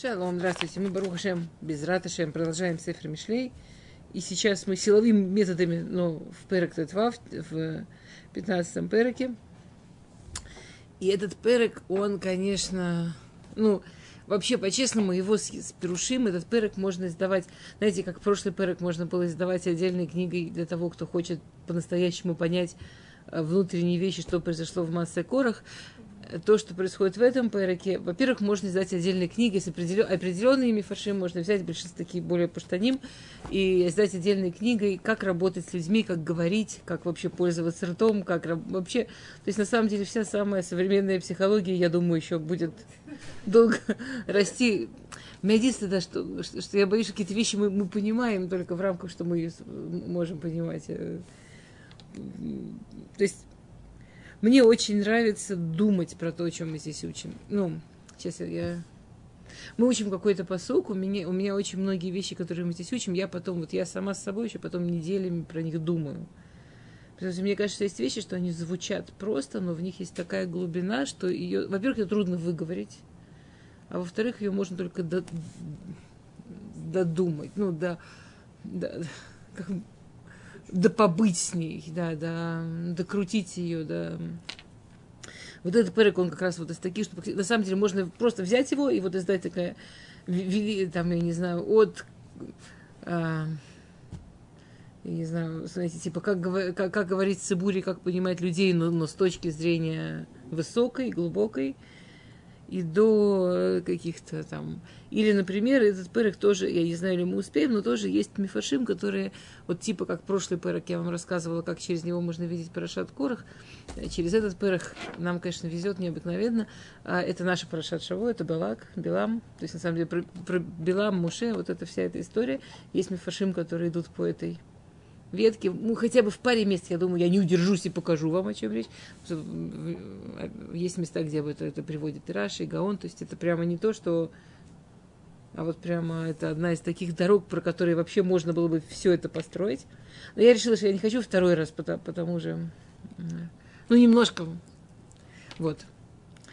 Шалом, здравствуйте. Мы Барухашем без Раташем продолжаем Сефер Мишлей. И сейчас мы силовыми методами, ну, в Перек Тетвав, в 15-м Переке. И этот Перек, он, конечно, ну, вообще, по-честному, его с, с Перушим, этот Перек можно издавать, знаете, как прошлый Перек можно было издавать отдельной книгой для того, кто хочет по-настоящему понять э, внутренние вещи, что произошло в Массе Корах то, что происходит в этом переке, во-первых, можно издать отдельные книги с определен... определенными фаршим, можно взять большинство такие более пуштаним и издать отдельной книгой, как работать с людьми, как говорить, как вообще пользоваться ртом, как вообще... То есть, на самом деле, вся самая современная психология, я думаю, еще будет долго расти. Меня единственное, что, что, что я боюсь, что какие-то вещи мы, мы понимаем только в рамках, что мы можем понимать. Э, то есть мне очень нравится думать про то, о чем мы здесь учим. Ну, сейчас я... Мы учим какой-то посук, у меня, у меня очень многие вещи, которые мы здесь учим, я потом, вот я сама с собой еще потом неделями про них думаю. Потому что мне кажется, есть вещи, что они звучат просто, но в них есть такая глубина, что ее, во-первых, ее трудно выговорить, а во-вторых, ее можно только до, додумать, ну, да, да, как, да побыть с ней, да, да, докрутить ее, да. Вот этот перек, он как раз вот из таких, что на самом деле можно просто взять его и вот издать такая, там, я не знаю, от, а, я не знаю, знаете, типа, как, как, как говорить Цибури, как понимать людей, но, но с точки зрения высокой, глубокой, и до э, каких-то там... Или, например, этот пырок тоже, я не знаю, ли мы успеем, но тоже есть мифашим, которые, вот типа как прошлый пырок, я вам рассказывала, как через него можно видеть Парашат Корах, э, через этот пырок нам, конечно, везет необыкновенно. А это наша Парашат Шаво, это Балак, Белам, то есть, на самом деле, про, про Белам, Муше, вот эта вся эта история. Есть мифашим, которые идут по этой ветки, ну, хотя бы в паре мест, я думаю, я не удержусь и покажу вам, о чем речь. Есть места, где это, это приводит и Раши, и Гаон, то есть это прямо не то, что... А вот прямо это одна из таких дорог, про которые вообще можно было бы все это построить. Но я решила, что я не хочу второй раз, потому, потому же... Ну, немножко. Вот.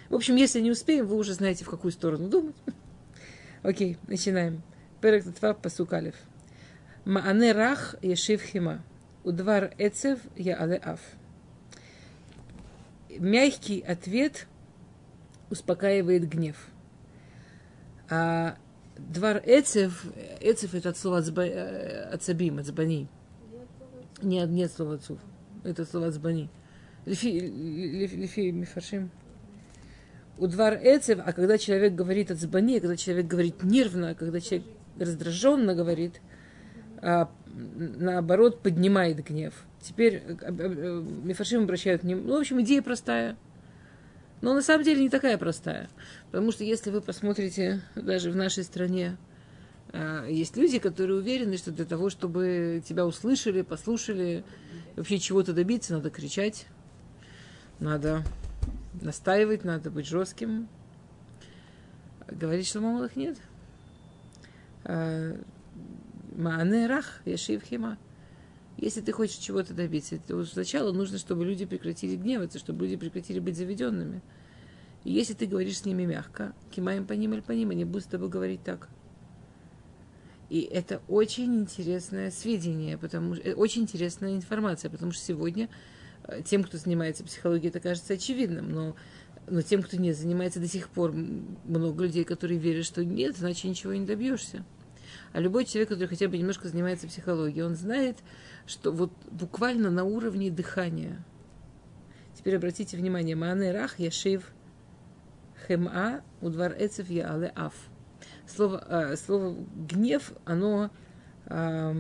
В общем, если не успеем, вы уже знаете, в какую сторону думать. Окей, начинаем. Перек Татва Пасукалев. Маане рах ешив хима. Удвар эцев я але аф. Мягкий ответ успокаивает гнев. А двар эцев, эцев это от слова ацабим, ацбани. Нет, нет слова отцов. Это слово ацбани. Лифи, лифи мифаршим. У двар эцев, а когда человек говорит ацбани, когда человек говорит нервно, когда человек раздраженно говорит – а, наоборот, поднимает гнев. Теперь э, э, э, Мифашим обращают внимание. Ну, в общем, идея простая. Но на самом деле не такая простая. Потому что если вы посмотрите даже в нашей стране, есть люди, которые уверены, что для того, чтобы тебя услышали, послушали, вообще чего-то добиться, надо кричать, надо настаивать, надо быть жестким. Говорить, что мало их нет. Маане рах, яшив хима. Если ты хочешь чего-то добиться, то сначала нужно, чтобы люди прекратили гневаться, чтобы люди прекратили быть заведенными. И если ты говоришь с ними мягко, кимаем по ним или по ним, они будут с тобой говорить так. И это очень интересное сведение, потому что очень интересная информация, потому что сегодня э, тем, кто занимается психологией, это кажется очевидным, но, но тем, кто не занимается до сих пор, много людей, которые верят, что нет, значит ничего не добьешься. А любой человек, который хотя бы немножко занимается психологией, он знает, что вот буквально на уровне дыхания. Теперь обратите внимание, Маане Рах Яшив Хема Удвар Эцев Яале Аф. Слово, э, слово гнев, оно э,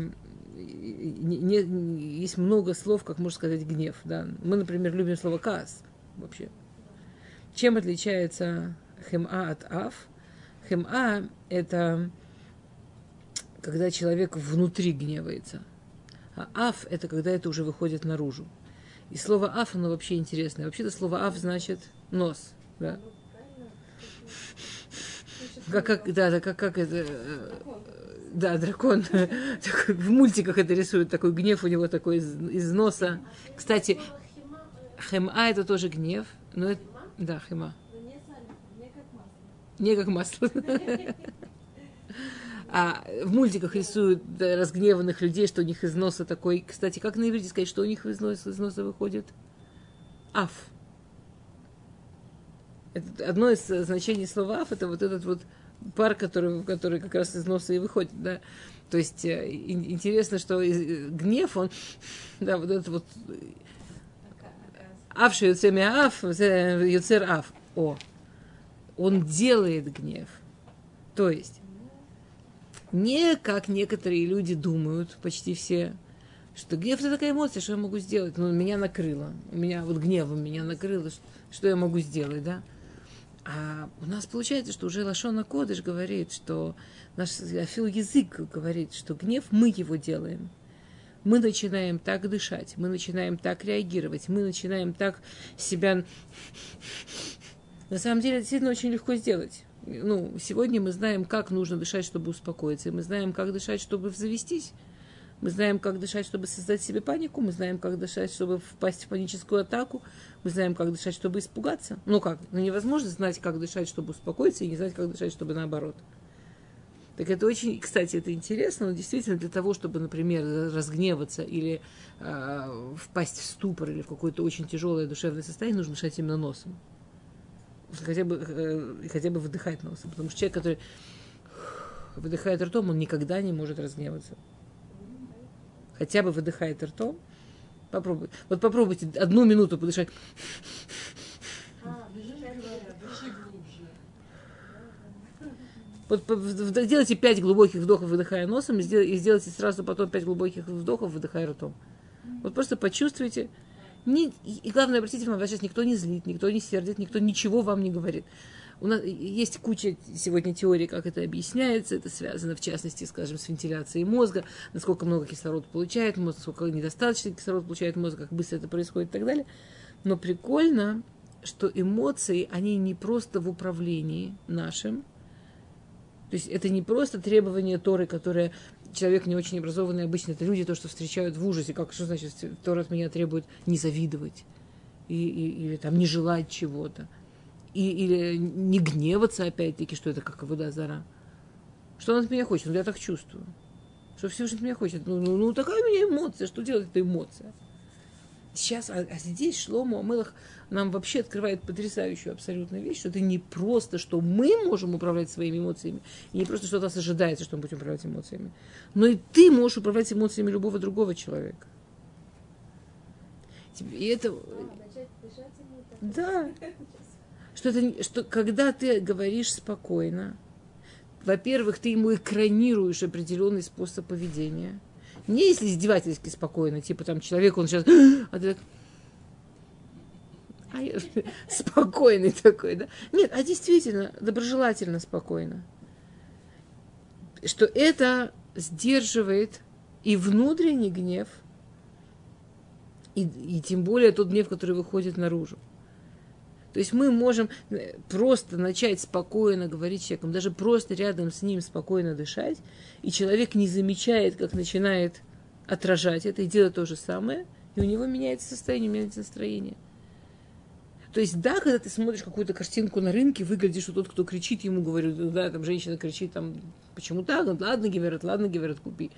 не, не, есть много слов, как можно сказать гнев. Да? Мы, например, любим слово каас вообще. Чем отличается хема от аф? Хема – это когда человек внутри гневается. А аф – это когда это уже выходит наружу. И слово аф, оно вообще интересное. Вообще-то слово аф значит нос. Да? Как, как, да, да, как, как это... Э, да, дракон. В мультиках это рисуют, такой гнев у него такой из, из носа. Кстати, хема это тоже гнев. Но это, да, хема. Не как масло. А в мультиках рисуют разгневанных людей, что у них из носа такой... Кстати, как на иврите сказать, что у них из носа, из носа выходит? Аф. Это одно из значений слова аф, это вот этот вот пар, который, который как раз из носа и выходит, да. То есть э, интересно, что гнев, он, да, вот этот вот Афши юцеми аф, юцер аф. О, он делает гнев. То есть, не как некоторые люди думают, почти все, что гнев это такая эмоция, что я могу сделать? Ну, меня накрыло. У меня вот гневом меня накрыло, что я могу сделать, да? А у нас получается, что уже Лашона Кодыш говорит, что наш Афил язык говорит, что гнев мы его делаем. Мы начинаем так дышать, мы начинаем так реагировать, мы начинаем так себя... На самом деле, это действительно очень легко сделать ну, сегодня мы знаем, как нужно дышать, чтобы успокоиться, и мы знаем, как дышать, чтобы завестись. Мы знаем, как дышать, чтобы создать себе панику, мы знаем, как дышать, чтобы впасть в паническую атаку, мы знаем, как дышать, чтобы испугаться. Ну как? Ну невозможно знать, как дышать, чтобы успокоиться, и не знать, как дышать, чтобы наоборот. Так это очень, кстати, это интересно, но действительно для того, чтобы, например, разгневаться или э, впасть в ступор или в какое-то очень тяжелое душевное состояние, нужно дышать именно носом хотя бы, э, хотя бы выдыхать носом. Потому что человек, который выдыхает ртом, он никогда не может разгневаться. Хотя бы выдыхает ртом. Попробуй. Вот попробуйте одну минуту подышать. Вот делайте пять глубоких вдохов, выдыхая носом, и сделайте сразу потом пять глубоких вдохов, выдыхая ртом. Вот просто почувствуйте, не, и главное, обратите внимание, сейчас никто не злит, никто не сердит, никто ничего вам не говорит. У нас есть куча сегодня теорий, как это объясняется. Это связано, в частности, скажем, с вентиляцией мозга, насколько много кислорода получает мозг, насколько недостаточно кислорода получает мозг, как быстро это происходит и так далее. Но прикольно, что эмоции, они не просто в управлении нашим, то есть это не просто требование Торы, которое человек не очень образованный, обычно это люди, то, что встречают в ужасе, как что значит, Тора от меня требует не завидовать и, и, или там не желать чего-то. И, или не гневаться, опять-таки, что это как вода зара. Что он от меня хочет? Ну, я так чувствую. Что все, что от меня хочет. Ну, ну, ну такая у меня эмоция. Что делать эта эмоция? Сейчас, а, а здесь Шлому Амелах нам вообще открывает потрясающую абсолютную вещь, что это не просто, что мы можем управлять своими эмоциями, и не просто, что от нас ожидается, что мы будем управлять эмоциями, но и ты можешь управлять эмоциями любого другого человека. И это... Да. Что, это, что когда ты говоришь спокойно, во-первых, ты ему экранируешь определенный способ поведения. Не если издевательски спокойно, типа там человек, он сейчас... А ты так а я, спокойный такой, да? Нет, а действительно, доброжелательно спокойно. Что это сдерживает и внутренний гнев, и, и тем более тот гнев, который выходит наружу. То есть мы можем э, просто начать спокойно говорить с человеком, даже просто рядом с ним спокойно дышать, и человек не замечает, как начинает отражать это и делать то же самое, и у него меняется состояние, меняется настроение. То есть, да, когда ты смотришь какую-то картинку на рынке, выглядишь, что тот, кто кричит, ему говорит, да, там женщина кричит, там, почему так? Ладно, говорят, ладно, говорят, купи.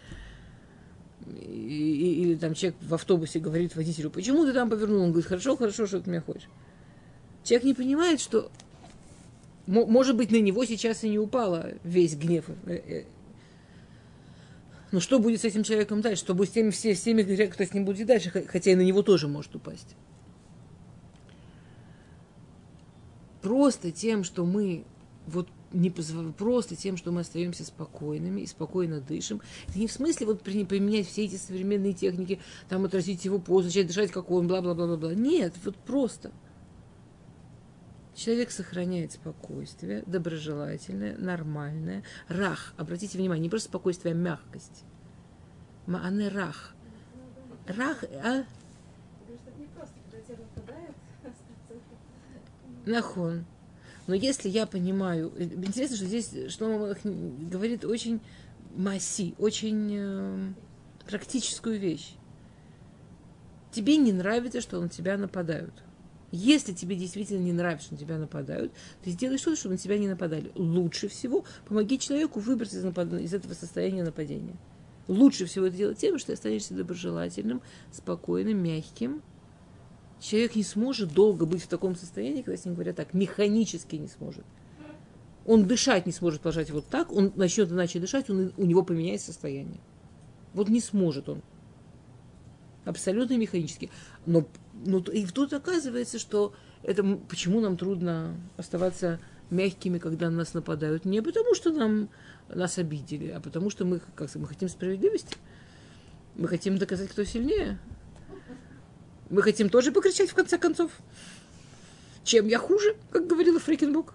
И, или там человек в автобусе говорит водителю, почему ты там повернул? Он говорит, хорошо, хорошо, что ты меня хочешь. Человек не понимает, что может быть, на него сейчас и не упало весь гнев. Э, э. Но что будет с этим человеком дальше? Что будет с теми, все, всеми, кто с ним будет дальше? Хотя и на него тоже может упасть. просто тем, что мы вот не просто тем, что мы остаемся спокойными и спокойно дышим. Это не в смысле вот применять все эти современные техники, там отразить его позу, начать дышать, как он, бла-бла-бла-бла. Нет, вот просто. Человек сохраняет спокойствие, доброжелательное, нормальное. Рах, обратите внимание, не просто спокойствие, а мягкость. Маане рах. Рах, а? Нахон. Но если я понимаю, интересно, что здесь что говорит очень масси, очень э, практическую вещь. Тебе не нравится, что на тебя нападают. Если тебе действительно не нравится, что на тебя нападают, ты сделай что-то, чтобы на тебя не нападали. Лучше всего помоги человеку выбраться из, напад... из этого состояния нападения. Лучше всего это делать тем, что ты останешься доброжелательным, спокойным, мягким. Человек не сможет долго быть в таком состоянии, когда с ним говорят так, механически не сможет. Он дышать не сможет положить вот так, он начнет иначе дышать, он, у него поменяется состояние. Вот не сможет он. Абсолютно механически. Но, но и тут оказывается, что это почему нам трудно оставаться мягкими, когда на нас нападают. Не потому, что нам, нас обидели, а потому, что мы, как мы хотим справедливости. Мы хотим доказать, кто сильнее. Мы хотим тоже покричать, в конце концов. Чем я хуже, как говорила Фрекенбок.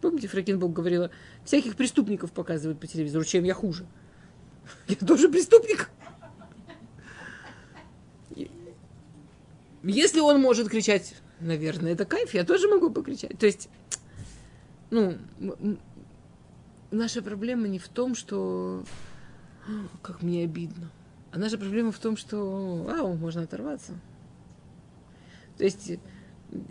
Помните, Фрекенбок говорила, всяких преступников показывают по телевизору, чем я хуже. Я тоже преступник. Если он может кричать, наверное, это кайф, я тоже могу покричать. То есть, ну, наша проблема не в том, что как мне обидно. А наша проблема в том, что вау, можно оторваться. То есть,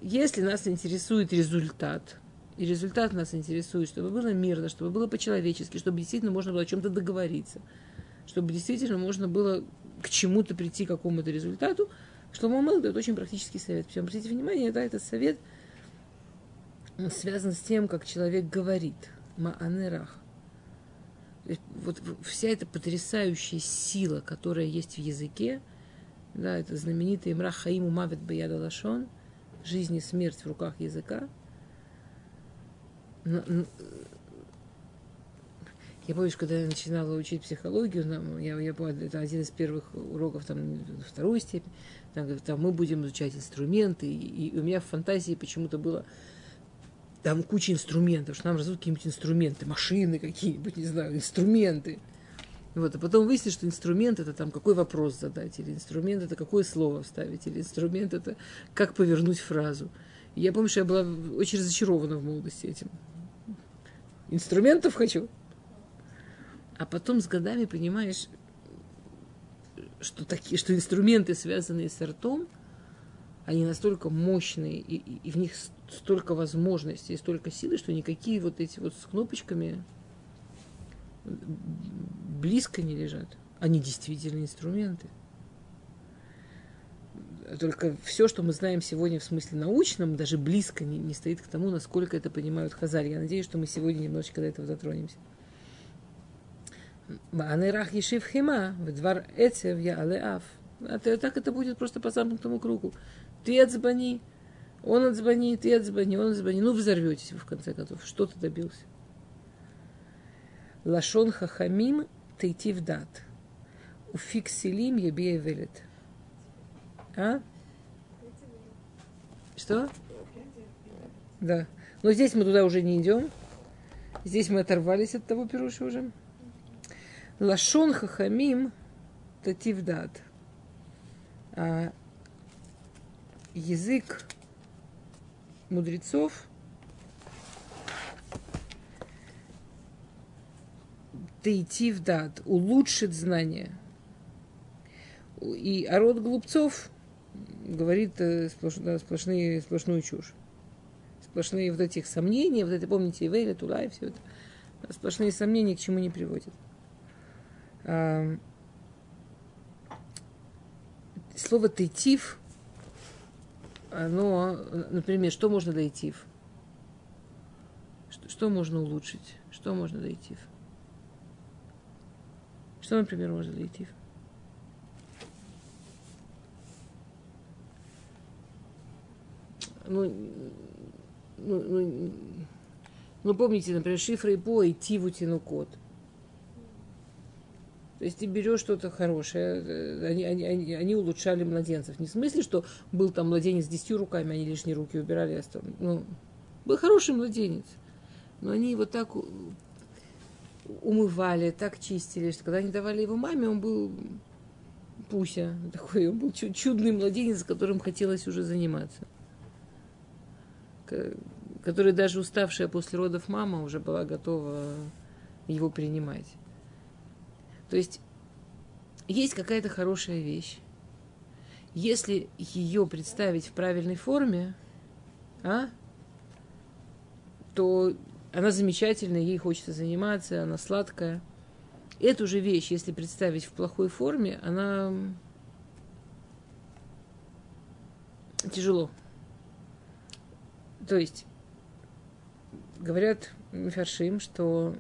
если нас интересует результат, и результат нас интересует, чтобы было мирно, чтобы было по-человечески, чтобы действительно можно было о чем-то договориться, чтобы действительно можно было к чему-то прийти, к какому-то результату, что Мамел дает очень практический совет. Причем, обратите внимание, да, этот совет связан с тем, как человек говорит. Маанерах. Вот вся эта потрясающая сила, которая есть в языке, да, это знаменитый Имрах Хаиму Мавит Баяда Лашон, жизнь и смерть в руках языка. Я помню, когда я начинала учить психологию, я, я, это один из первых уроков, там, второй степени, там, там мы будем изучать инструменты, и, и у меня в фантазии почему-то было там куча инструментов, что нам разут какие-нибудь инструменты, машины какие-нибудь, не знаю, инструменты. Вот, а потом выяснилось, что инструмент это там какой вопрос задать, или инструмент это какое слово вставить, или инструмент это как повернуть фразу. Я помню, что я была очень разочарована в молодости этим. Инструментов хочу. А потом с годами понимаешь, что, такие, что инструменты, связанные с ртом, они настолько мощные, и, и, и в них столько возможностей, столько силы, что никакие вот эти вот с кнопочками близко не лежат. Они действительно инструменты. Только все, что мы знаем сегодня в смысле научном, даже близко не, не стоит к тому, насколько это понимают хазари. Я надеюсь, что мы сегодня немножечко до этого затронемся. Анерах Ешив Хима, в двор Эцев я Алеав. Так это будет просто по замкнутому кругу. Ты отзвони, он отзвони, ты отзвони, он отзвони. Ну, взорветесь вы в конце концов. Что ты добился? Лашон Хахамим Тейтив Дат. Уфиксилим Ебея Велет. А? Что? Да. Но здесь мы туда уже не идем. Здесь мы оторвались от того пируша уже. Лашон хахамим тативдат. А язык мудрецов таитивдат улучшит знания. И а род глупцов говорит э, сплош, да, сплошные, сплошную чушь. Сплошные вот этих сомнения, вот это, помните, Ивейля, Тулай, все это. Сплошные сомнения к чему не приводят. Слово «тейтив», оно, например, что можно дойтив? Что, что можно улучшить? Что можно дойтив? Что, например, можно дойтив? Ну, ну, ну, ну, помните, например, шифры по и тиву тяну код – то есть ты берешь что-то хорошее, э, они, они, они, они улучшали младенцев. Не в смысле, что был там младенец с десятью руками, они лишние руки убирали. Ну, был хороший младенец. Но они его так умывали, так чистили, что когда они давали его маме, он был Пуся такой, он был чудный младенец, которым хотелось уже заниматься. Который даже уставшая после родов мама уже была готова его принимать. То есть есть какая-то хорошая вещь. Если ее представить в правильной форме, а? то она замечательная, ей хочется заниматься, она сладкая. Эту же вещь, если представить в плохой форме, она тяжело. То есть, говорят Фаршим, что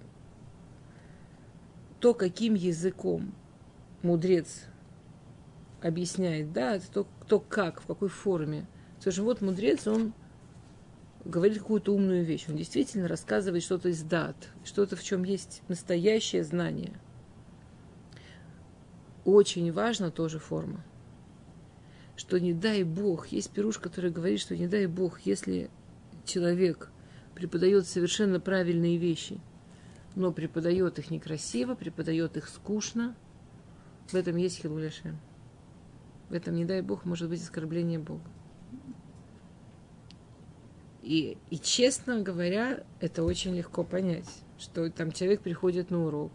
то, каким языком мудрец объясняет, да, то, то как, в какой форме. Слушай, вот мудрец, он говорит какую-то умную вещь. Он действительно рассказывает что-то из дат, что-то, в чем есть настоящее знание. Очень важна тоже форма. Что не дай Бог, есть пируш, который говорит, что не дай Бог, если человек преподает совершенно правильные вещи, но преподает их некрасиво, преподает их скучно, в этом есть хилуляшем. В этом, не дай Бог, может быть оскорбление Бога. И, и, честно говоря, это очень легко понять, что там человек приходит на урок,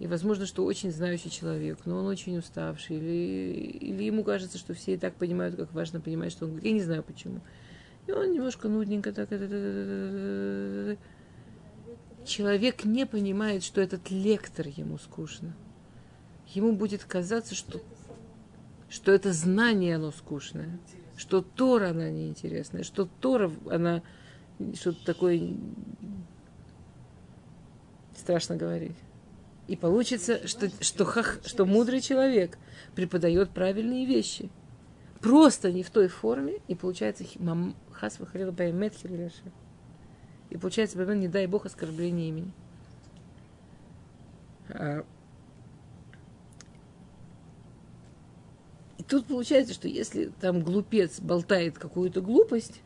и возможно, что очень знающий человек, но он очень уставший, или, или ему кажется, что все и так понимают, как важно понимать, что он говорит. Я не знаю почему. И он немножко нудненько так... Человек не понимает, что этот лектор ему скучно. Ему будет казаться, что, что это знание, оно скучное что Тора, она неинтересная, что Тора, она что-то такое страшно говорить. И получится, что, что, хах, что мудрый человек преподает правильные вещи. Просто не в той форме, и получается хас выходила баймет И получается, не дай Бог, оскорбление имени. А, тут получается, что если там глупец болтает какую-то глупость,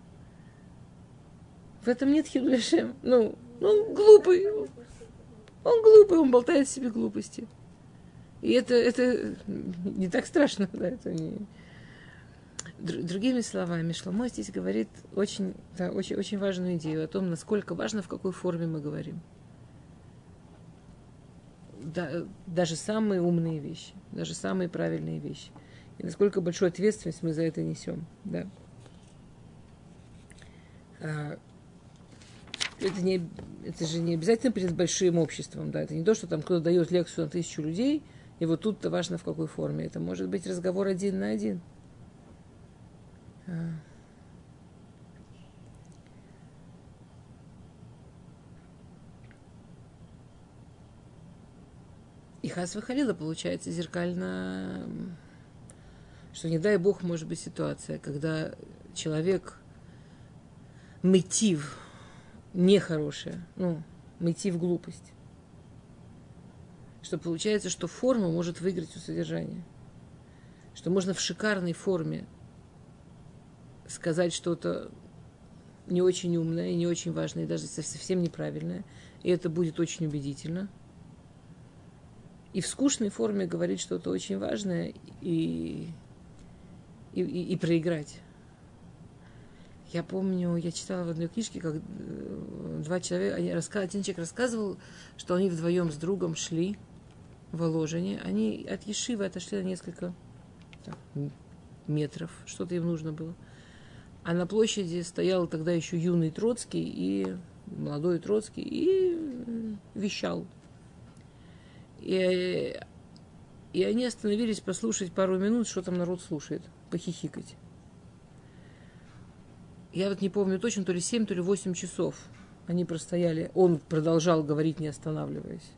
в этом нет хидуляшем. Ну, он глупый. Он глупый, он болтает себе глупости. И это, это не так страшно, да, это не... Другими словами, Шломо здесь говорит очень, да, очень, очень важную идею о том, насколько важно, в какой форме мы говорим. Да, даже самые умные вещи, даже самые правильные вещи – и насколько большую ответственность мы за это несем. Да. А, это, не, это же не обязательно перед большим обществом, да, это не то, что там кто-то дает лекцию на тысячу людей, и вот тут-то важно в какой форме. Это может быть разговор один на один. И Хас Халила получается зеркально что не дай бог может быть ситуация, когда человек мотив нехорошая, ну, мотив глупость. Что получается, что форма может выиграть у содержания. Что можно в шикарной форме сказать что-то не очень умное, не очень важное, и даже совсем неправильное. И это будет очень убедительно. И в скучной форме говорить что-то очень важное и и, и, и проиграть. Я помню, я читала в одной книжке, как э, два человека, они один человек рассказывал, что они вдвоем с другом шли в Воложине. Они от Ешивы отошли на несколько так, метров, что-то им нужно было. А на площади стоял тогда еще юный Троцкий и молодой Троцкий и вещал. И, и они остановились послушать пару минут, что там народ слушает похихикать. Я вот не помню точно, то ли 7, то ли 8 часов они простояли. Он продолжал говорить, не останавливаясь.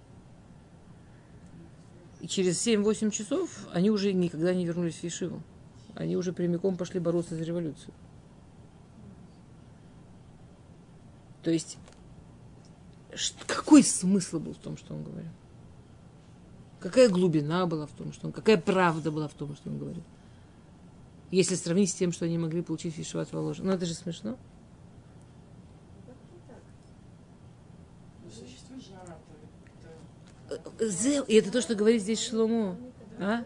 И через 7-8 часов они уже никогда не вернулись в Ешиву. Они уже прямиком пошли бороться за революцию. То есть, какой смысл был в том, что он говорил? Какая глубина была в том, что он... Какая правда была в том, что он говорил? Если сравнить с тем, что они могли получить в Воложа. Ну, это же смешно. И это то, что говорит здесь Шломо. А?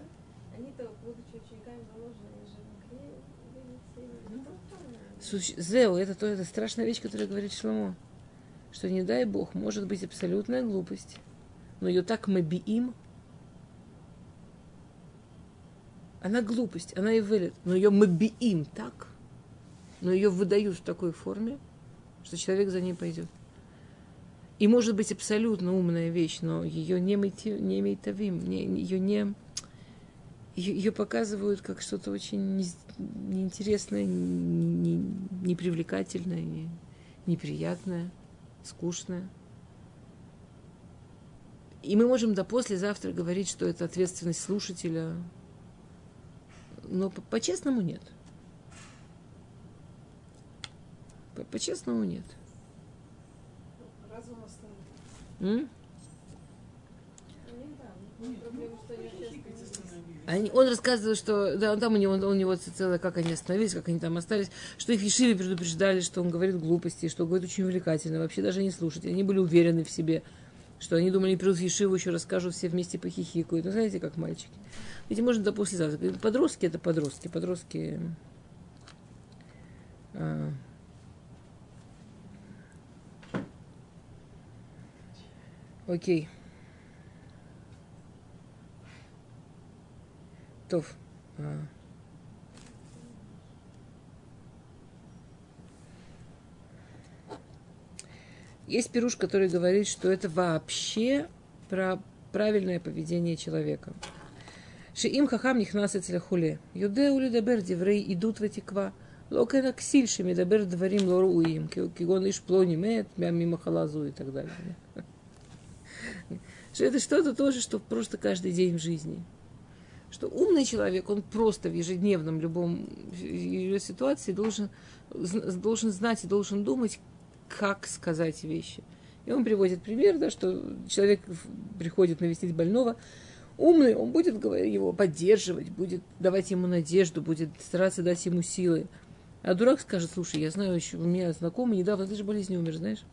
Зеу, это, то, это страшная вещь, которая говорит Шломо. Что не дай Бог, может быть абсолютная глупость. Но ее так мы биим, она глупость, она и вылет, но ее мы биим так, но ее выдают в такой форме, что человек за ней пойдет. И может быть абсолютно умная вещь, но ее не, не мейтавим, не, ее не... Ее, показывают как что-то очень не, неинтересное, не, непривлекательное, не, неприятное, скучное. И мы можем до послезавтра говорить, что это ответственность слушателя, но по-честному нет. По-честному нет. Разум оставит. Они, он рассказывал, что да, там у него, у него целое, как они остановились, как они там остались, что их Ешиве предупреждали, что он говорит глупости, что говорит очень увлекательно, вообще даже не слушать. Они были уверены в себе, что они думали, придут в Ешиву, еще расскажут, все вместе похихикают. Ну, знаете, как мальчики. Ведь можно до послезавтра. Подростки это подростки. Подростки... А, Окей. Тов. А. Есть пируш, который говорит, что это вообще про правильное поведение человека. Шиим хахам нихнас хуле. Юде ули дабер диврей идут в этиква. Локена ксильши медабер дворим лоруим. Кигон иш плони мет, мимо халазу и так далее. Что это что-то тоже, что просто каждый день в жизни. Что умный человек, он просто в ежедневном любом ситуации должен, должен знать и должен думать, как сказать вещи. И он приводит пример, да, что человек приходит навестить больного, умный, он будет его поддерживать, будет давать ему надежду, будет стараться дать ему силы. А дурак скажет, слушай, я знаю, еще у меня знакомый недавно ты же болезнью умер, знаешь?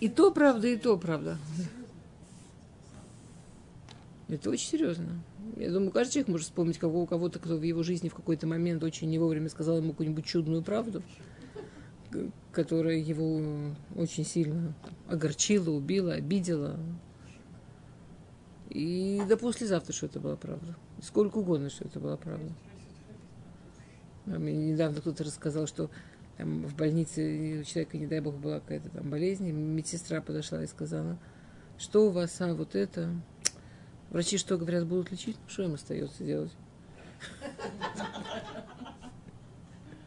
И то правда, и то правда. Это очень серьезно. Я думаю, каждый человек может вспомнить кого, кого-то, кто в его жизни в какой-то момент очень не вовремя сказал ему какую-нибудь чудную правду, которая его очень сильно огорчила, убила, обидела. И до послезавтра, что это была правда. Сколько угодно, что это была правда. А мне недавно кто-то рассказал, что там, в больнице у человека, не дай бог, была какая-то там болезнь, медсестра подошла и сказала, что у вас, а вот это, врачи что говорят, будут лечить, что им остается делать?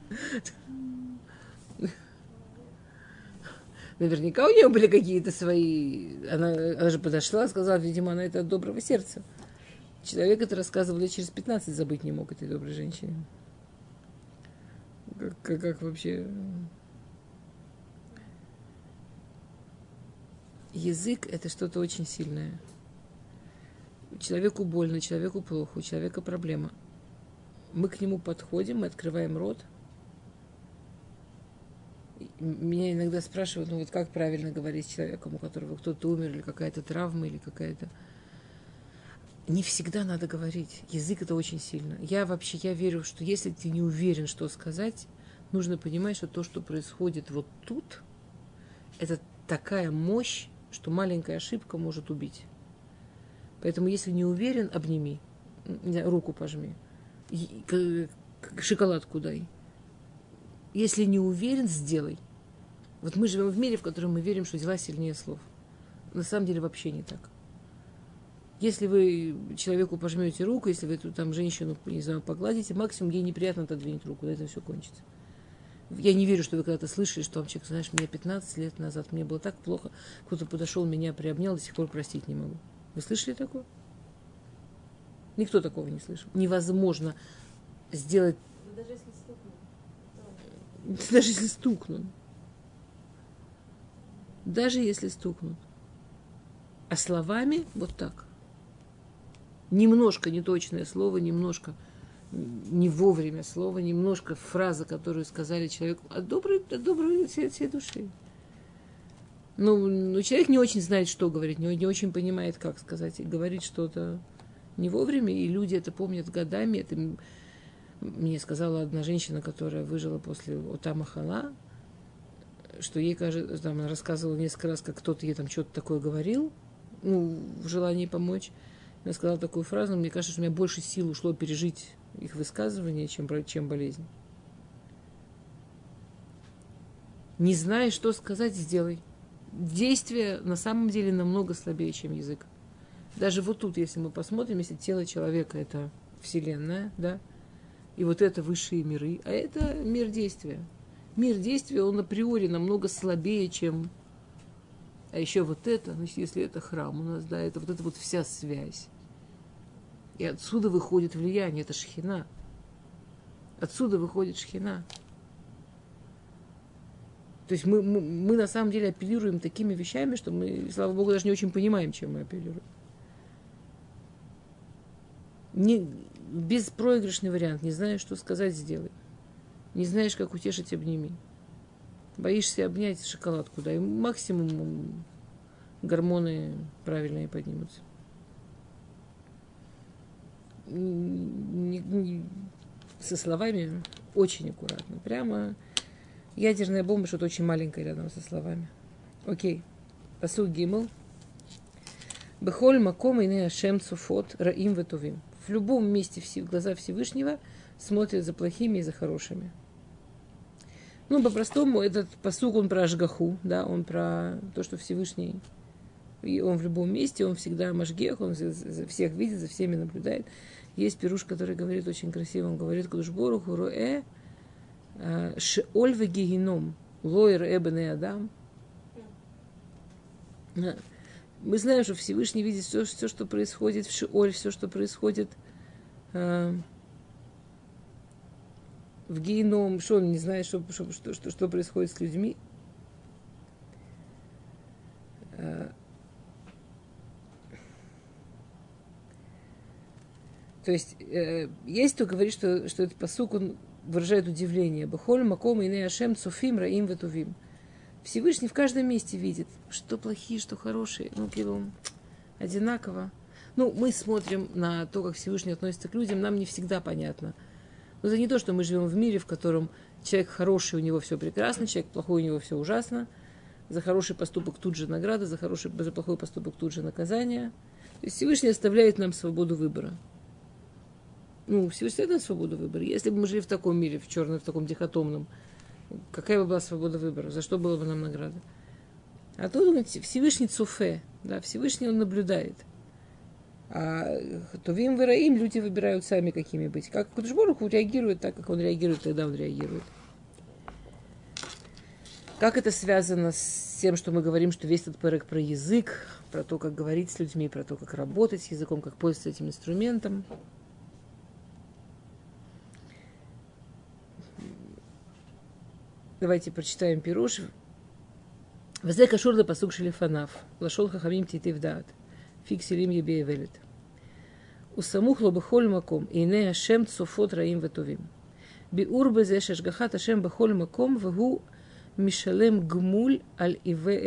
Наверняка у нее были какие-то свои... Она, она же подошла, сказала, видимо, она это от доброго сердца. Человек это рассказывал лет через 15, забыть не мог этой доброй женщине. Как, как, как вообще... Язык – это что-то очень сильное. Человеку больно, человеку плохо, у человека проблема. Мы к нему подходим, мы открываем рот. Меня иногда спрашивают, ну вот как правильно говорить с человеком, у которого кто-то умер, или какая-то травма, или какая-то не всегда надо говорить. Язык это очень сильно. Я вообще, я верю, что если ты не уверен, что сказать, нужно понимать, что то, что происходит вот тут, это такая мощь, что маленькая ошибка может убить. Поэтому, если не уверен, обними, руку пожми, шоколадку дай. Если не уверен, сделай. Вот мы живем в мире, в котором мы верим, что дела сильнее слов. На самом деле вообще не так. Если вы человеку пожмете руку, если вы эту там женщину, не знаю, погладите, максимум ей неприятно отодвинуть руку, на этом все кончится. Я не верю, что вы когда-то слышали, что вам человек, знаешь, мне 15 лет назад, мне было так плохо, кто-то подошел, меня приобнял, до сих пор простить не могу. Вы слышали такое? Никто такого не слышал. Невозможно сделать... Даже если. Даже если стукнут. Даже если стукнут. А словами вот так немножко неточное слово, немножко не вовремя слово, немножко фраза, которую сказали человеку от доброй, от доброй всей, всей души. Ну, ну, человек не очень знает, что говорить, не, не очень понимает, как сказать, и говорит что-то не вовремя, и люди это помнят годами, это Мне сказала одна женщина, которая выжила после Утама Хала, что ей кажется, там она рассказывала несколько раз, как кто-то ей там что-то такое говорил, ну, в желании помочь. Она сказала такую фразу, мне кажется, что у меня больше сил ушло пережить их высказывание, чем, чем болезнь. Не знаешь, что сказать, сделай. Действие на самом деле намного слабее, чем язык. Даже вот тут, если мы посмотрим, если тело человека – это Вселенная, да, и вот это высшие миры, а это мир действия. Мир действия, он априори намного слабее, чем... А еще вот это, значит, если это храм у нас, да, это вот это вот вся связь. И отсюда выходит влияние, это шхина. Отсюда выходит шхина. То есть мы, мы, мы на самом деле апеллируем такими вещами, что мы, слава богу, даже не очень понимаем, чем мы апеллируем. Не, беспроигрышный вариант. Не знаешь, что сказать, сделай. Не знаешь, как утешить, обними. Боишься обнять шоколадку, да, и максимум гормоны правильные поднимутся. Со словами очень аккуратно. Прямо ядерная бомба, что-то очень маленькое рядом со словами. Окей. Посуд Гимл. Бехоль маком и не ашем цуфот раим ветувим в любом месте в глаза Всевышнего смотрят за плохими и за хорошими. Ну, по-простому, этот посук, он про Ашгаху, да, он про то, что Всевышний, и он в любом месте, он всегда Машгех, он всех видит, за всеми наблюдает. Есть пируш, который говорит очень красиво, он говорит, Кудушбору, Хуруэ, а, Шеоль вегигином, Лойр Эбен Адам. Мы знаем, что Всевышний видит все, все что происходит в Шиоль, все, что происходит э, в геном, что он не знает, что, что, что, что, что происходит с людьми. Э, то есть, э, есть кто говорит, что, что этот посук, он выражает удивление. Бахоль маком и не ашем цуфим раим ветувим. Всевышний в каждом месте видит, что плохие, что хорошие. Ну, кило одинаково. Ну, мы смотрим на то, как Всевышний относится к людям, нам не всегда понятно. Но это не то, что мы живем в мире, в котором человек хороший, у него все прекрасно, человек плохой, у него все ужасно. За хороший поступок тут же награда, за, хороший, за плохой поступок тут же наказание. То есть Всевышний оставляет нам свободу выбора. Ну, Всевышний дает нам свободу выбора. Если бы мы жили в таком мире, в черном, в таком дихотомном, какая бы была свобода выбора, за что была бы нам награда. А тут Всевышний Цуфе, да, Всевышний он наблюдает. А Тувим Вераим люди выбирают сами, какими быть. Как Кудышборуху реагирует так, как он реагирует, тогда он реагирует. Как это связано с тем, что мы говорим, что весь этот пэрек про язык, про то, как говорить с людьми, про то, как работать с языком, как пользоваться этим инструментом – Давайте прочитаем пируш. Везе кашур да пасук шелифанав. Лашол хахамим титив дат. Фиксилим ебе велет. וסמוך לו בכל מקום, הנה השם צופות רעים וטובים. ביאור בזה שהשגחת השם בכל מקום, והוא משלם גמול על,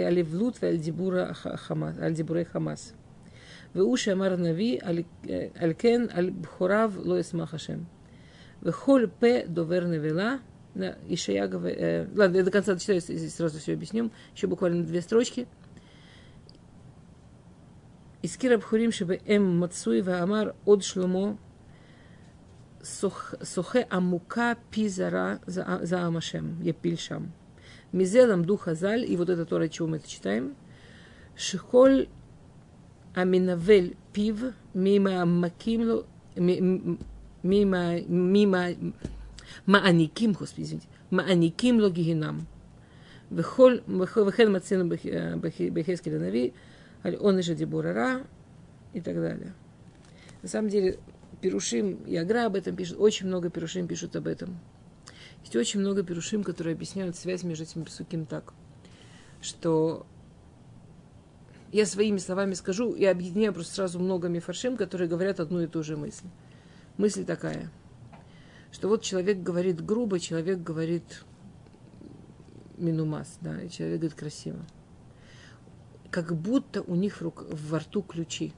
על אבלות ועל דיבור החמאס, על דיבורי חמאס. והוא שאמר הנביא, על, על כן על בכוריו לא ישמח השם. וכל פה דובר נבלה, Да, Ишая говорит... Э, ладно, я до конца дочитаю, сразу все объясню. Еще буквально две строчки. Искира Бхурим Шибе Эм Мацуева Амар от Шломо Сухе Амука Пизара за Амашем, Епильшам. Мизелам Духа Заль, и вот это то, о чем мы это читаем. Шихоль Аминавель Пив Мима Макимлу Мима Мима Мааниким, господи, извините. Мааниким логигинам. Вехель Мацину э, Бехескеля Нави, он и Дебурара и так далее. На самом деле, Перушим и Агра об этом пишут, очень много Перушим пишут об этом. Есть очень много Перушим, которые объясняют связь между этим псуким так, что я своими словами скажу и объединяю просто сразу много мифаршим, которые говорят одну и ту же мысль. Мысль такая – что вот человек говорит грубо, человек говорит минумас, да, и человек говорит красиво. Как будто у них в рук, во рту ключи.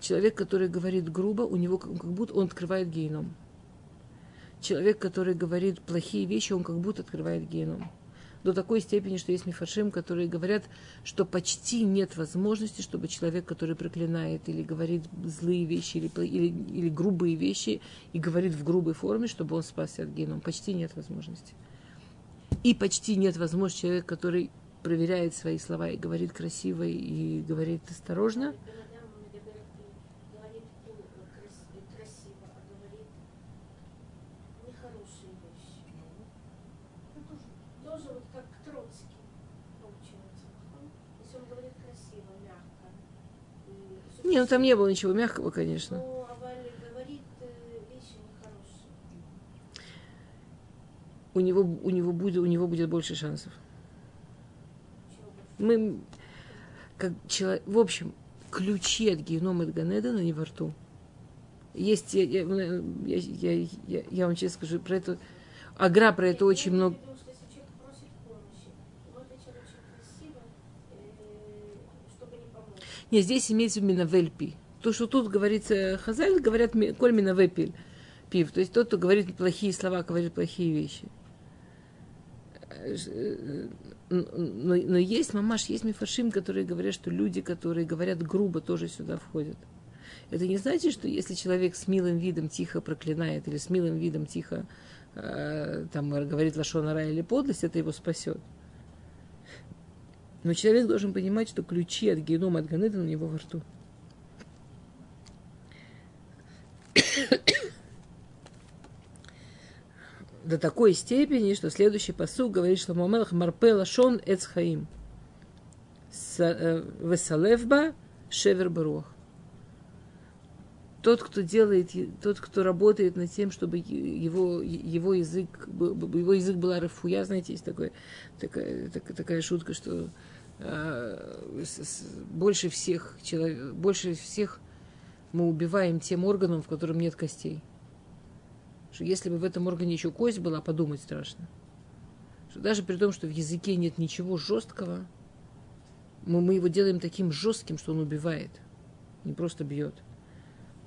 Человек, который говорит грубо, у него как, будто он открывает геном. человек, который говорит плохие вещи, он как будто открывает геном. До такой степени, что есть мифашим, которые говорят, что почти нет возможности, чтобы человек, который проклинает или говорит злые вещи или, или, или грубые вещи и говорит в грубой форме, чтобы он спасся от генома. Почти нет возможности. И почти нет возможности человек, который проверяет свои слова и говорит красиво и говорит осторожно, Не, ну там не было ничего мягкого, конечно. Ну, а э. У него, у него будет, у него будет больше шансов. Мы, как человек, в общем, ключи от генома от Ганедана не во рту. Есть, я, я, я, я, я, я вам честно скажу, про это, Агра про это очень много. Потому что если человек просит помощи, его отвечает очень красиво, э, чтобы не помочь. Не, здесь имеется именно вельпи. То, что тут говорится хазаль, говорят коль мина вепель пив. То есть тот, кто говорит плохие слова, говорит плохие вещи. Э, Но, но есть мамаш, есть мифашим, которые говорят, что люди, которые говорят грубо, тоже сюда входят. Это не значит, что если человек с милым видом тихо проклинает или с милым видом тихо э, там, говорит лошонара или подлость, это его спасет. Но человек должен понимать, что ключи от генома, от Ганеда у него во рту. До такой степени, что следующий посуд говорит, что Мамелах Марпела Шон Эцхаим. Весалевба Шевер Баруах. Тот, кто делает, тот, кто работает над тем, чтобы его, его язык, его язык была рафуя, знаете, есть такое, такая, так- такая шутка, что э, больше всех человек, больше всех мы убиваем тем органом, в котором нет костей. Что если бы в этом органе еще кость была, подумать страшно. Что даже при том, что в языке нет ничего жесткого, мы, мы его делаем таким жестким, что он убивает, не просто бьет.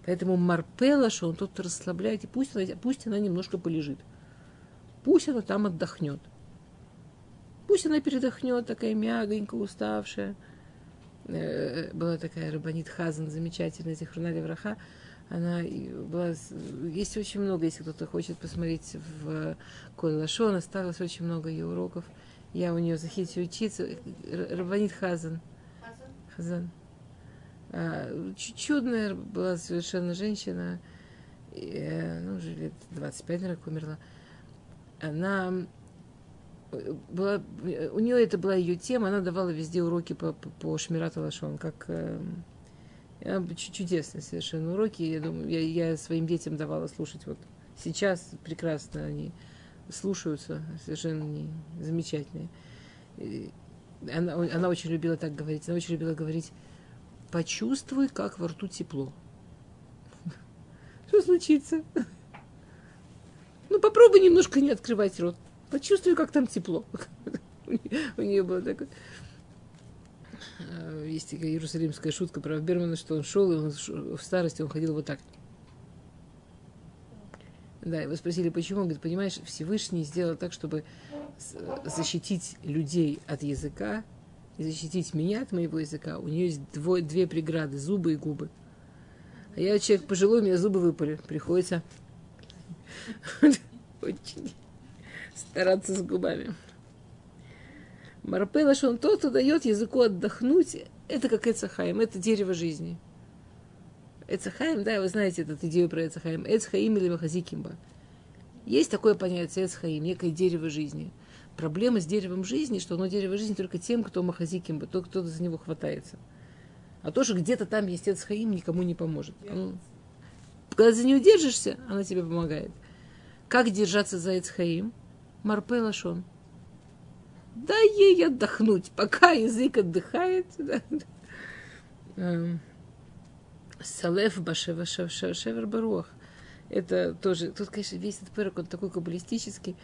Поэтому марпела, что он тот расслабляет, и пусть она, пусть она немножко полежит. Пусть она там отдохнет. Пусть она передохнет, такая мягонькая, уставшая. Э, Была такая Рабанит Хазан, замечательная, Зихруна Враха. Она и была... Есть очень много, если кто-то хочет посмотреть в Коль Лашон, осталось очень много ее уроков. Я у нее захотела учиться. Рабанит Хазан. Хазан? Хазан. А, чу- Чудная была совершенно женщина, и, э, ну, уже лет 25, наверное, умерла. Она э, была, э, у нее это была ее тема, она давала везде уроки по, по, по Шмирату Лашон, как э, чу- чудесные совершенно уроки. Я думаю, я, я своим детям давала слушать. Вот сейчас прекрасно они слушаются, совершенно не, замечательные. Она, она очень любила так говорить, она очень любила говорить почувствуй, как во рту тепло. Что случится? Ну, попробуй немножко не открывать рот. Почувствуй, как там тепло. У нее было такое... Э, Есть такая иерусалимская шутка про Бермана, что он шел, и он в старости он ходил вот так. Да, его спросили, почему. Он говорит, понимаешь, Всевышний сделал так, чтобы защитить людей от языка, и защитить меня от моего языка, у нее есть двое, две преграды, зубы и губы. А я человек пожилой, у меня зубы выпали. Приходится очень стараться с губами. Марпела, что он тот, кто дает языку отдохнуть, это как Эцахаим, это дерево жизни. Эцахаим, да, вы знаете эту идею про Эцахаим. Эцхаим или Махазикимба. Есть такое понятие Эцхаим, некое дерево жизни. Проблема с деревом жизни, что оно дерево жизни только тем, кто Махазикимба, тот, кто за него хватается. А то, что где-то там есть Эцхаим, никому не поможет. Оно- Когда за нее держишься, она тебе помогает. Как держаться за Эцхаим? Марпе лашон. Дай ей отдохнуть, пока язык отдыхает. Эм, Салеф башева шев- шев- шевер. Это тоже, тут, конечно, весь этот пырок, он такой каббалистический.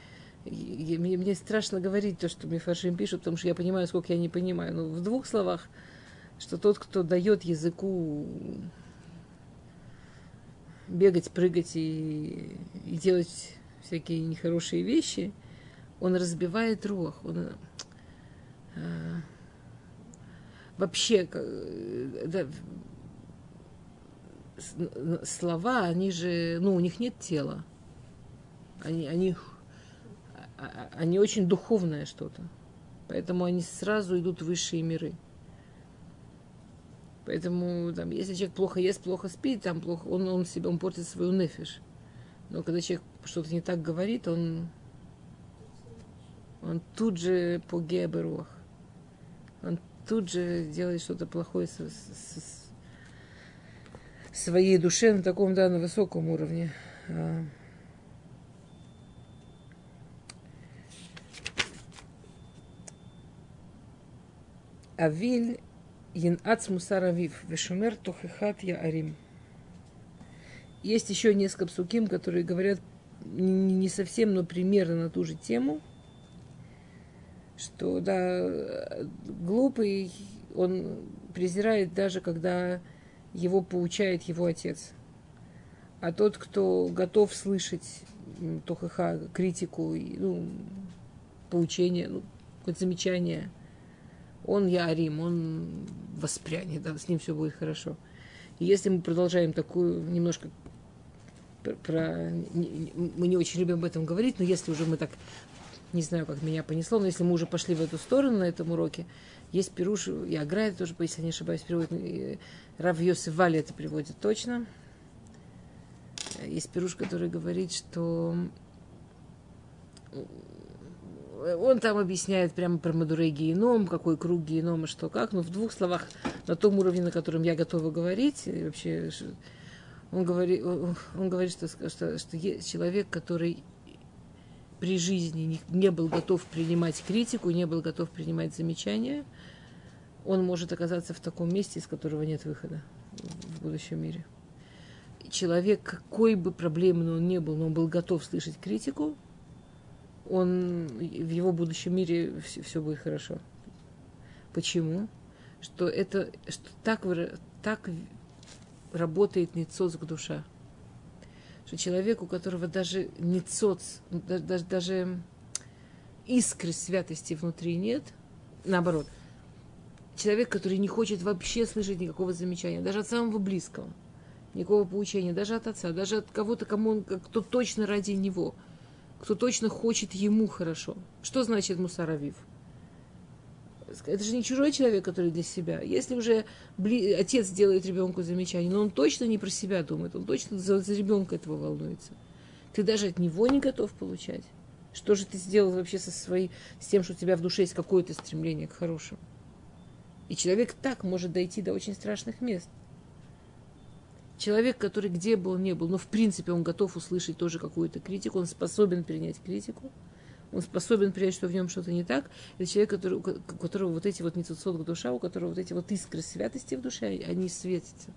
Мне, мне страшно говорить то, что мне фаршим пишут, потому что я понимаю, сколько я не понимаю. Но в двух словах, что тот, кто дает языку бегать, прыгать и, и делать всякие нехорошие вещи, он разбивает рух. Он, э, вообще, э, да, слова, они же, ну, у них нет тела. Они, они, а, а, они очень духовное что-то. Поэтому они сразу идут в высшие миры. Поэтому, там, если человек плохо ест, плохо спит, там плохо, он, он себе, он портит свою нефиш. Но когда человек что-то не так говорит, он, он тут же по геберуах. Он тут же делает что-то плохое со, со, со своей душе на таком, да, на высоком уровне. А. Авиль Янац Мусаравив, Вешумер Тохехат Арим. Есть еще несколько псуким, которые говорят не совсем, но примерно на ту же тему, что, да, глупый, он презирает даже, когда его поучает его отец. А тот, кто готов слышать Тохаха, критику, ну, поучение, ну, какое-то замечание – он Ярим, он воспрянет, да, с ним все будет хорошо. И если мы продолжаем такую немножко про, про мы не очень любим об этом говорить, но если уже мы так не знаю, как меня понесло, но если мы уже пошли в эту сторону на этом уроке, есть Пируш, и Аграй тоже, если не ошибаюсь, переводит, Рав Йосиф Вали это приводит точно. Есть Пируш, который говорит, что он там объясняет прямо про Мадурей геном, какой круг генома, что как. Но в двух словах, на том уровне, на котором я готова говорить, вообще, он говорит, он говорит что, что, что человек, который при жизни не, не был готов принимать критику, не был готов принимать замечания, он может оказаться в таком месте, из которого нет выхода в будущем мире. Человек, какой бы проблемный он ни был, но он был готов слышать критику, он в его будущем мире все, все будет хорошо. Почему? Что это что так, так работает ницоц к душа. Что человек, у которого даже ницоц, даже, даже искры святости внутри нет, наоборот, человек, который не хочет вообще слышать никакого замечания, даже от самого близкого, никакого поучения, даже от отца, даже от кого-то, кому он, кто точно ради него – кто точно хочет ему хорошо. Что значит мусаравив? Это же не чужой человек, который для себя. Если уже отец делает ребенку замечание, но он точно не про себя думает, он точно за, за ребенка этого волнуется. Ты даже от него не готов получать. Что же ты сделал вообще со своей, с тем, что у тебя в душе есть какое-то стремление к хорошему? И человек так может дойти до очень страшных мест – человек, который где бы он ни был, но в принципе он готов услышать тоже какую-то критику, он способен принять критику, он способен принять, что в нем что-то не так. Это человек, который, у которого вот эти вот нецуцот душа, у которого вот эти вот искры святости в душе, они светятся.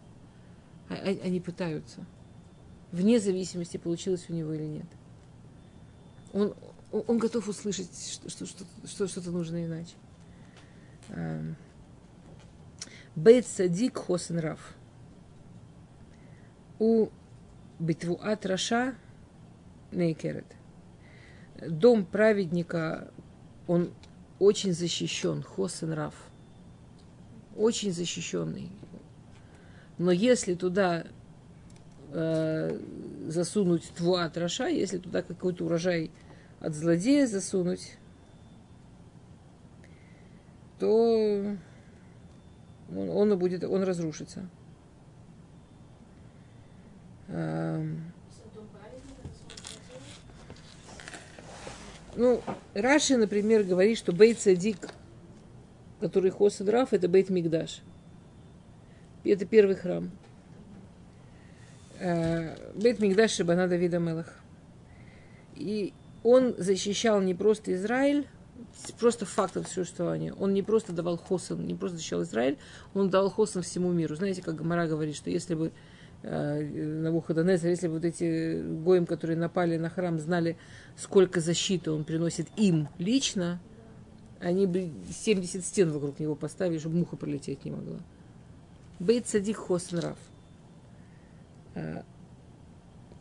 А, а, они пытаются. Вне зависимости, получилось у него или нет. Он, он готов услышать, что, что, что, что что-то нужно иначе. Бейт садик хосен раф у Битвуат Раша Нейкерет. Дом праведника, он очень защищен, Хосен Раф. Очень защищенный. Но если туда э, засунуть твуат Раша, если туда какой-то урожай от злодея засунуть, то он, он, будет, он разрушится. Эм, ну, Раши, например, говорит, что Бейт Садик, который Хосадраф, это Бейт Мигдаш. Это первый храм. Э, Бейт Мигдаш Шабана Давида Мелах. И он защищал не просто Израиль, просто фактом существования. Он не просто давал хосен, не просто защищал Израиль, он давал хосен всему миру. Знаете, как Гамара говорит, что если бы Навуходонезер, если бы вот эти гоем, которые напали на храм, знали, сколько защиты он приносит им лично, они бы 70 стен вокруг него поставили, чтобы муха пролететь не могла. Бейт садик хос нрав. Э,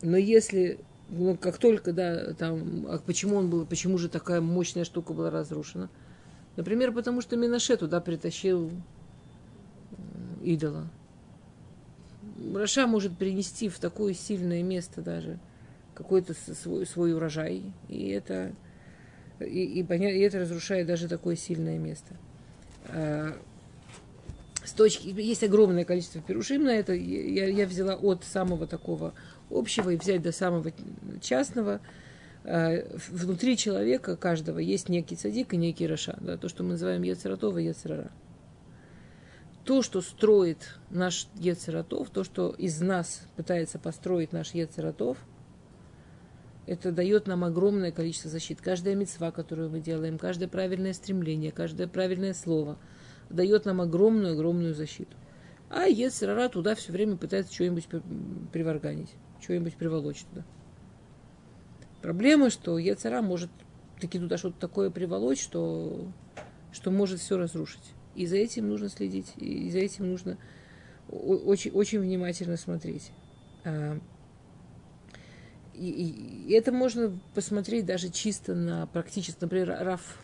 но если ну, как только, да, там, а почему он был, почему же такая мощная штука была разрушена? Например, потому что Минаше туда притащил идола. Раша может принести в такое сильное место даже какой-то свой, свой урожай, и это, и, и, и это разрушает даже такое сильное место. А, с точки, есть огромное количество перушим на это. Я, я взяла от самого такого общего и взять до самого частного. А, внутри человека каждого есть некий цадик и некий раша. Да, то, что мы называем Ецератова и Ецерара. То, что строит наш Ецератов, то, что из нас пытается построить наш Ецератов, это дает нам огромное количество защит. Каждая мецва, которую мы делаем, каждое правильное стремление, каждое правильное слово – дает нам огромную-огромную защиту. А Ецерара туда все время пытается что-нибудь приварганить, что-нибудь приволочь туда. Проблема, что Ецера может таки туда что-то такое приволочь, что, что может все разрушить. И за этим нужно следить, и за этим нужно очень, очень внимательно смотреть. А, и, и, это можно посмотреть даже чисто на практически, например, Раф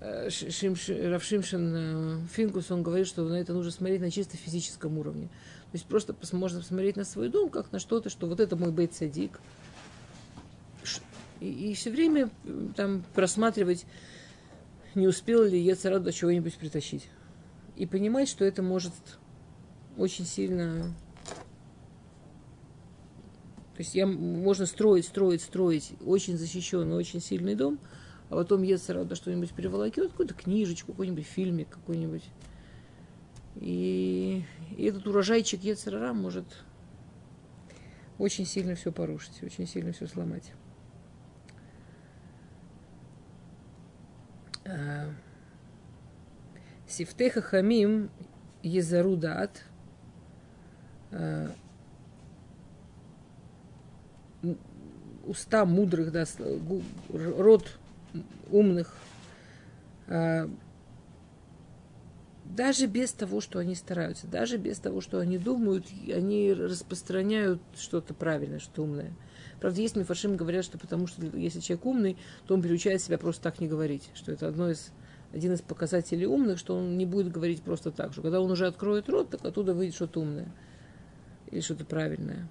Э, Шимш, Равшимшин э, Финкус, он говорит, что на это нужно смотреть на чисто физическом уровне. То есть просто можно посмотреть на свой дом, как на что-то, что вот это мой бейт. И, и все время там просматривать, не успел ли я до чего-нибудь притащить. И понимать, что это может очень сильно... То есть я, можно строить, строить, строить очень защищенный, очень сильный дом – а потом Ецерада что-нибудь переволокет, какую-то книжечку, какой-нибудь фильмик какой-нибудь. И, и этот урожайчик Ецерара может очень сильно все порушить, очень сильно все сломать. Сифтеха хамим езарудат а, уста мудрых, да, род умных, а, даже без того, что они стараются, даже без того, что они думают, они распространяют что-то правильное, что умное. Правда, есть מפרשים говорят, что потому что если человек умный, то он приучает себя просто так не говорить, что это одно из, один из показателей умных, что он не будет говорить просто так, что когда он уже откроет рот, так оттуда выйдет что-то умное или что-то правильное.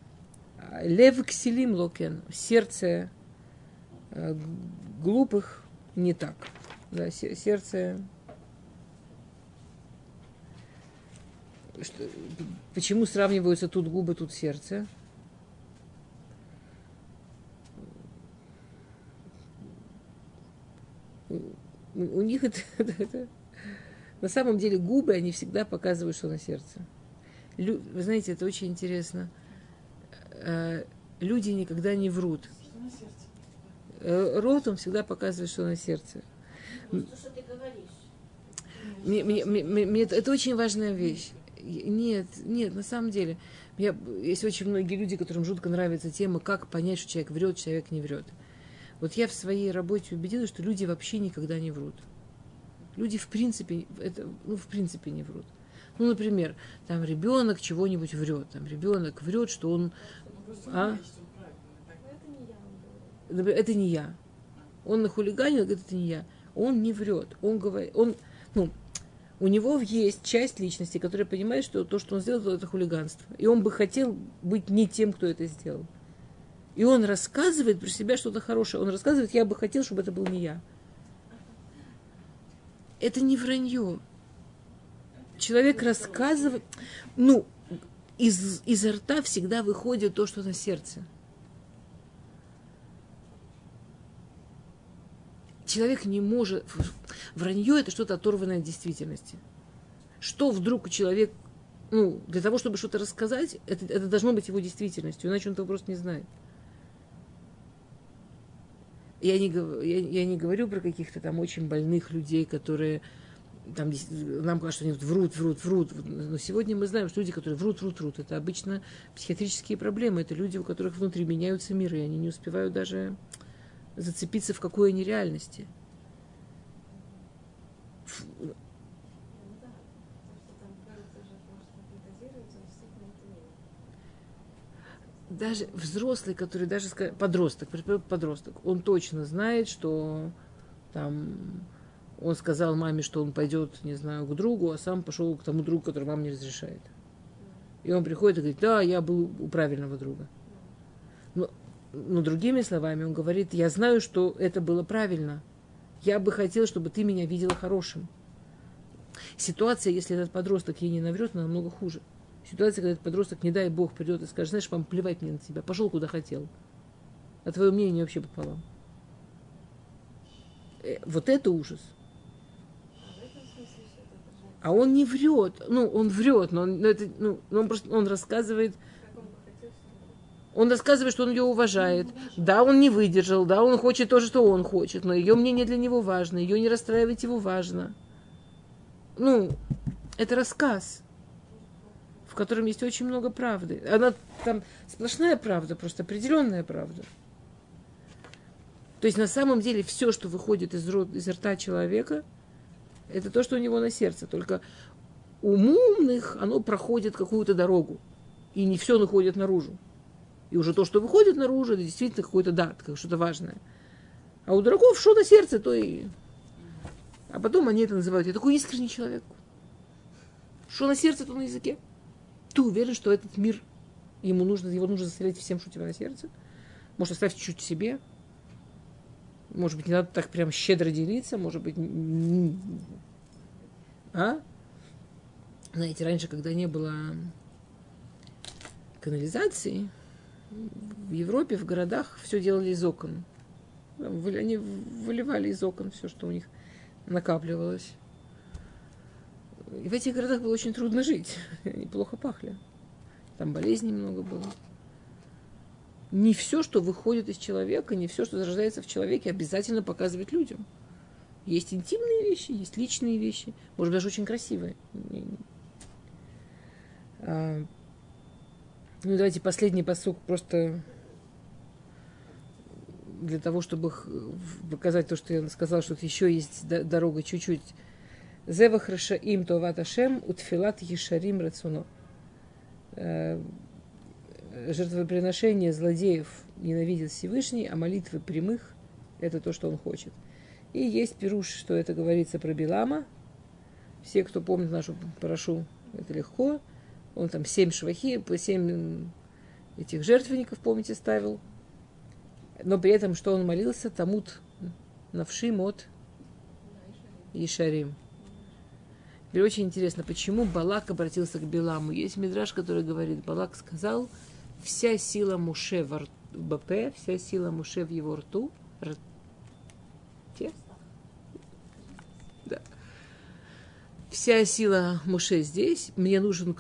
לב כסילים לא כן, сердце Э, глупых не так. Да, сердце... Что, почему сравниваются тут губы, тут сердце? У них это, это, это на самом деле губы, они всегда показывают, что на сердце. Лю, вы знаете, это очень интересно. Э, люди никогда не врут. Э, рот, он всегда показывает, что на сердце. Ну, то, что ты говоришь. Мне, мне, мне, мне, это очень важная вещь. Нет, нет, на самом деле. Я, есть очень многие люди, которым жутко нравится тема, как понять, что человек врет, человек не врет. Вот я в своей работе убедилась, что люди вообще никогда не врут. Люди в принципе, это, ну, в принципе не врут. Ну, например, там ребенок чего-нибудь врет. Там ребенок врет, что он... А? это не я. Он нахулиганил, говорит, это не я. Он не врет. Он говорит, он, ну, у него есть часть личности, которая понимает, что то, что он сделал, это хулиганство. И он бы хотел быть не тем, кто это сделал. И он рассказывает про себя что-то хорошее. Он рассказывает, я бы хотел, чтобы это был не я. Это не вранье. Человек рассказывает, ну, из, изо рта всегда выходит то, что на сердце. человек не может... Вранье – это что-то оторванное от действительности. Что вдруг человек... Ну, для того, чтобы что-то рассказать, это, это должно быть его действительностью, иначе он этого просто не знает. Я не, я, я не говорю про каких-то там очень больных людей, которые там, нам кажется, они врут, врут, врут. Но сегодня мы знаем, что люди, которые врут, врут, врут, это обычно психиатрические проблемы. Это люди, у которых внутри меняются миры, и они не успевают даже зацепиться в какой они реальности. Даже взрослый, который даже подросток, подросток, он точно знает, что там он сказал маме, что он пойдет, не знаю, к другу, а сам пошел к тому другу, который мама не разрешает. И он приходит и говорит, да, я был у правильного друга. Но, но другими словами он говорит, я знаю, что это было правильно. Я бы хотел, чтобы ты меня видела хорошим. Ситуация, если этот подросток ей не наврет, намного хуже. Ситуация, когда этот подросток, не дай бог, придет и скажет, знаешь, вам плевать мне на тебя, пошел куда хотел. А твое мнение вообще пополам. Э, вот это ужас. А он не врет. Ну, он врет, но он, но это, ну, он просто он рассказывает. Он рассказывает, что он ее уважает. Да, он не выдержал, да, он хочет то, что он хочет, но ее мнение для него важно, ее не расстраивать его важно. Ну, это рассказ, котором есть очень много правды. Она там сплошная правда, просто определенная правда. То есть на самом деле все, что выходит из, рот, из рта человека, это то, что у него на сердце. Только у умных оно проходит какую-то дорогу. И не все находит наружу. И уже то, что выходит наружу, это действительно какой-то дат, как что-то важное. А у дураков что на сердце, то и... А потом они это называют. Я такой искренний человек. Что на сердце, то на языке. Ты уверен, что этот мир, ему нужно, его нужно заселять всем, что у тебя на сердце? Может, оставь чуть-чуть себе? Может быть, не надо так прям щедро делиться? Может быть, а? Знаете, раньше, когда не было канализации, в Европе, в городах все делали из окон. Они выливали из окон все, что у них накапливалось. И в этих городах было очень трудно жить. Они плохо пахли. Там болезней много было. Не все, что выходит из человека, не все, что зарождается в человеке, обязательно показывает людям. Есть интимные вещи, есть личные вещи, может даже очень красивые. А, ну, давайте последний посук просто для того, чтобы показать то, что я сказала, что еще есть дорога чуть-чуть. Зевах им то ваташем утфилат ешарим рацуно. Э, жертвоприношение злодеев ненавидит Всевышний, а молитвы прямых – это то, что он хочет. И есть пируш, что это говорится про Билама. Все, кто помнит нашу парашу, это легко. Он там семь швахи, по семь этих жертвенников, помните, ставил. Но при этом, что он молился, тамут навшим от Ишарим. Теперь очень интересно, почему Балак обратился к Биламу. Есть мидраж, который говорит, Балак сказал, вся сила Муше в БП, вся сила Муше в его рту, рте, да. Вся сила Муше здесь, мне нужен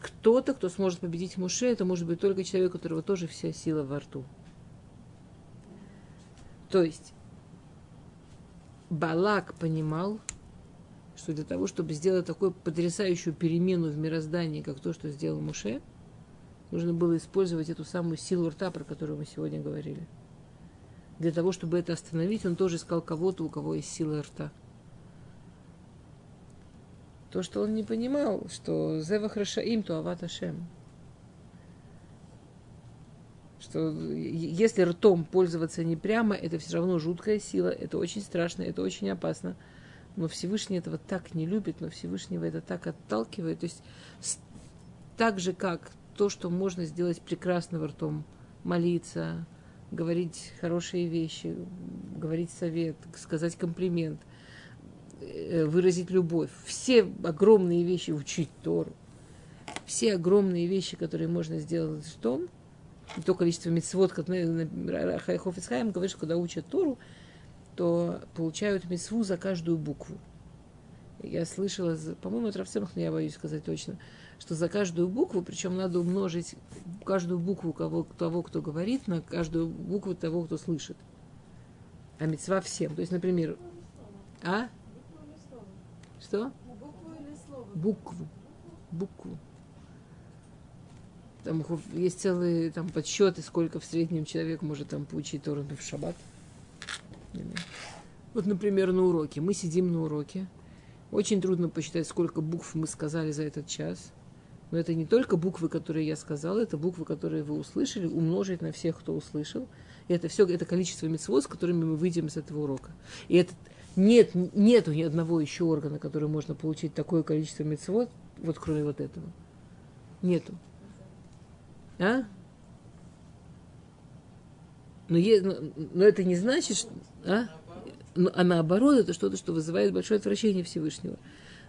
кто-то, кто сможет победить Муше, это может быть только человек, у которого тоже вся сила во рту. То есть Балак понимал, что для того, чтобы сделать такую потрясающую перемену в мироздании, как то, что сделал Муше – нужно было использовать эту самую силу рта, про которую мы сегодня говорили. Для того, чтобы это остановить, он тоже искал кого-то, у кого есть сила рта. То, что он не понимал, что Зевах Рашаим, то Ават Ашем. Что если ртом пользоваться не прямо, это все равно жуткая сила, это очень страшно, это очень опасно. Но Всевышний этого так не любит, но Всевышнего это так отталкивает. То есть так же, как то, что можно сделать прекрасно ртом, молиться, говорить хорошие вещи, говорить совет, сказать комплимент, э, выразить любовь. Все огромные вещи, учить Тору, все огромные вещи, которые можно сделать ртом, и то количество мецвод, которые Хайхофицхайм говорит, что когда учат Тору, то получают мецву за каждую букву. Я слышала, по-моему, это Равцемах, но я боюсь сказать точно, что за каждую букву, причем надо умножить каждую букву кого, того, кто говорит, на каждую букву того, кто слышит. А мецва всем. То есть, например, а? Что? Букву. Букву. Там есть целые там, подсчеты, сколько в среднем человек может там поучить Тору в шаббат. Вот, например, на уроке. Мы сидим на уроке. Очень трудно посчитать, сколько букв мы сказали за этот час – Но это не только буквы, которые я сказала, это буквы, которые вы услышали, умножить на всех, кто услышал. И это все, это количество мецвод, с которыми мы выйдем из этого урока. И это нет, нету ни одного еще органа, который можно получить такое количество мецвод, вот кроме вот этого. Нету. А? Но, е, но, но это не значит, что... А? А наоборот, это что-то, что вызывает большое отвращение Всевышнего.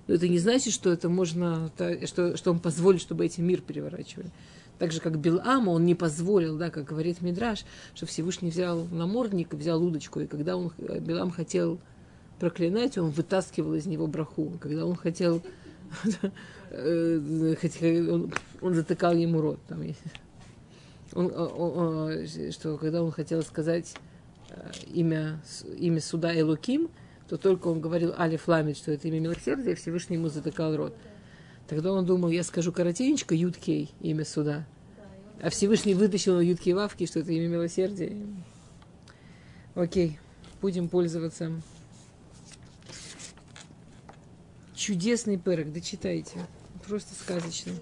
Но это не значит, что это можно, что, что он позволит, чтобы эти мир переворачивали. Так же, как Билама, он не позволил, да, как говорит Мидраш, что Всевышний взял намордник взял удочку. И когда он, Билам хотел проклинать, он вытаскивал из него браху. Когда он хотел, э, он, он затыкал ему рот. Там, он, он, что когда он хотел сказать э, имя, имя суда Элуким, то только он говорил Алиф Ламид, что это имя милосердия, Всевышний ему затыкал рот. Тогда он думал, я скажу коротенечко Юткей, имя суда. А Всевышний вытащил Юткей Вавки, что это имя милосердия. Окей, будем пользоваться. Чудесный перек, дочитайте. Просто сказочный.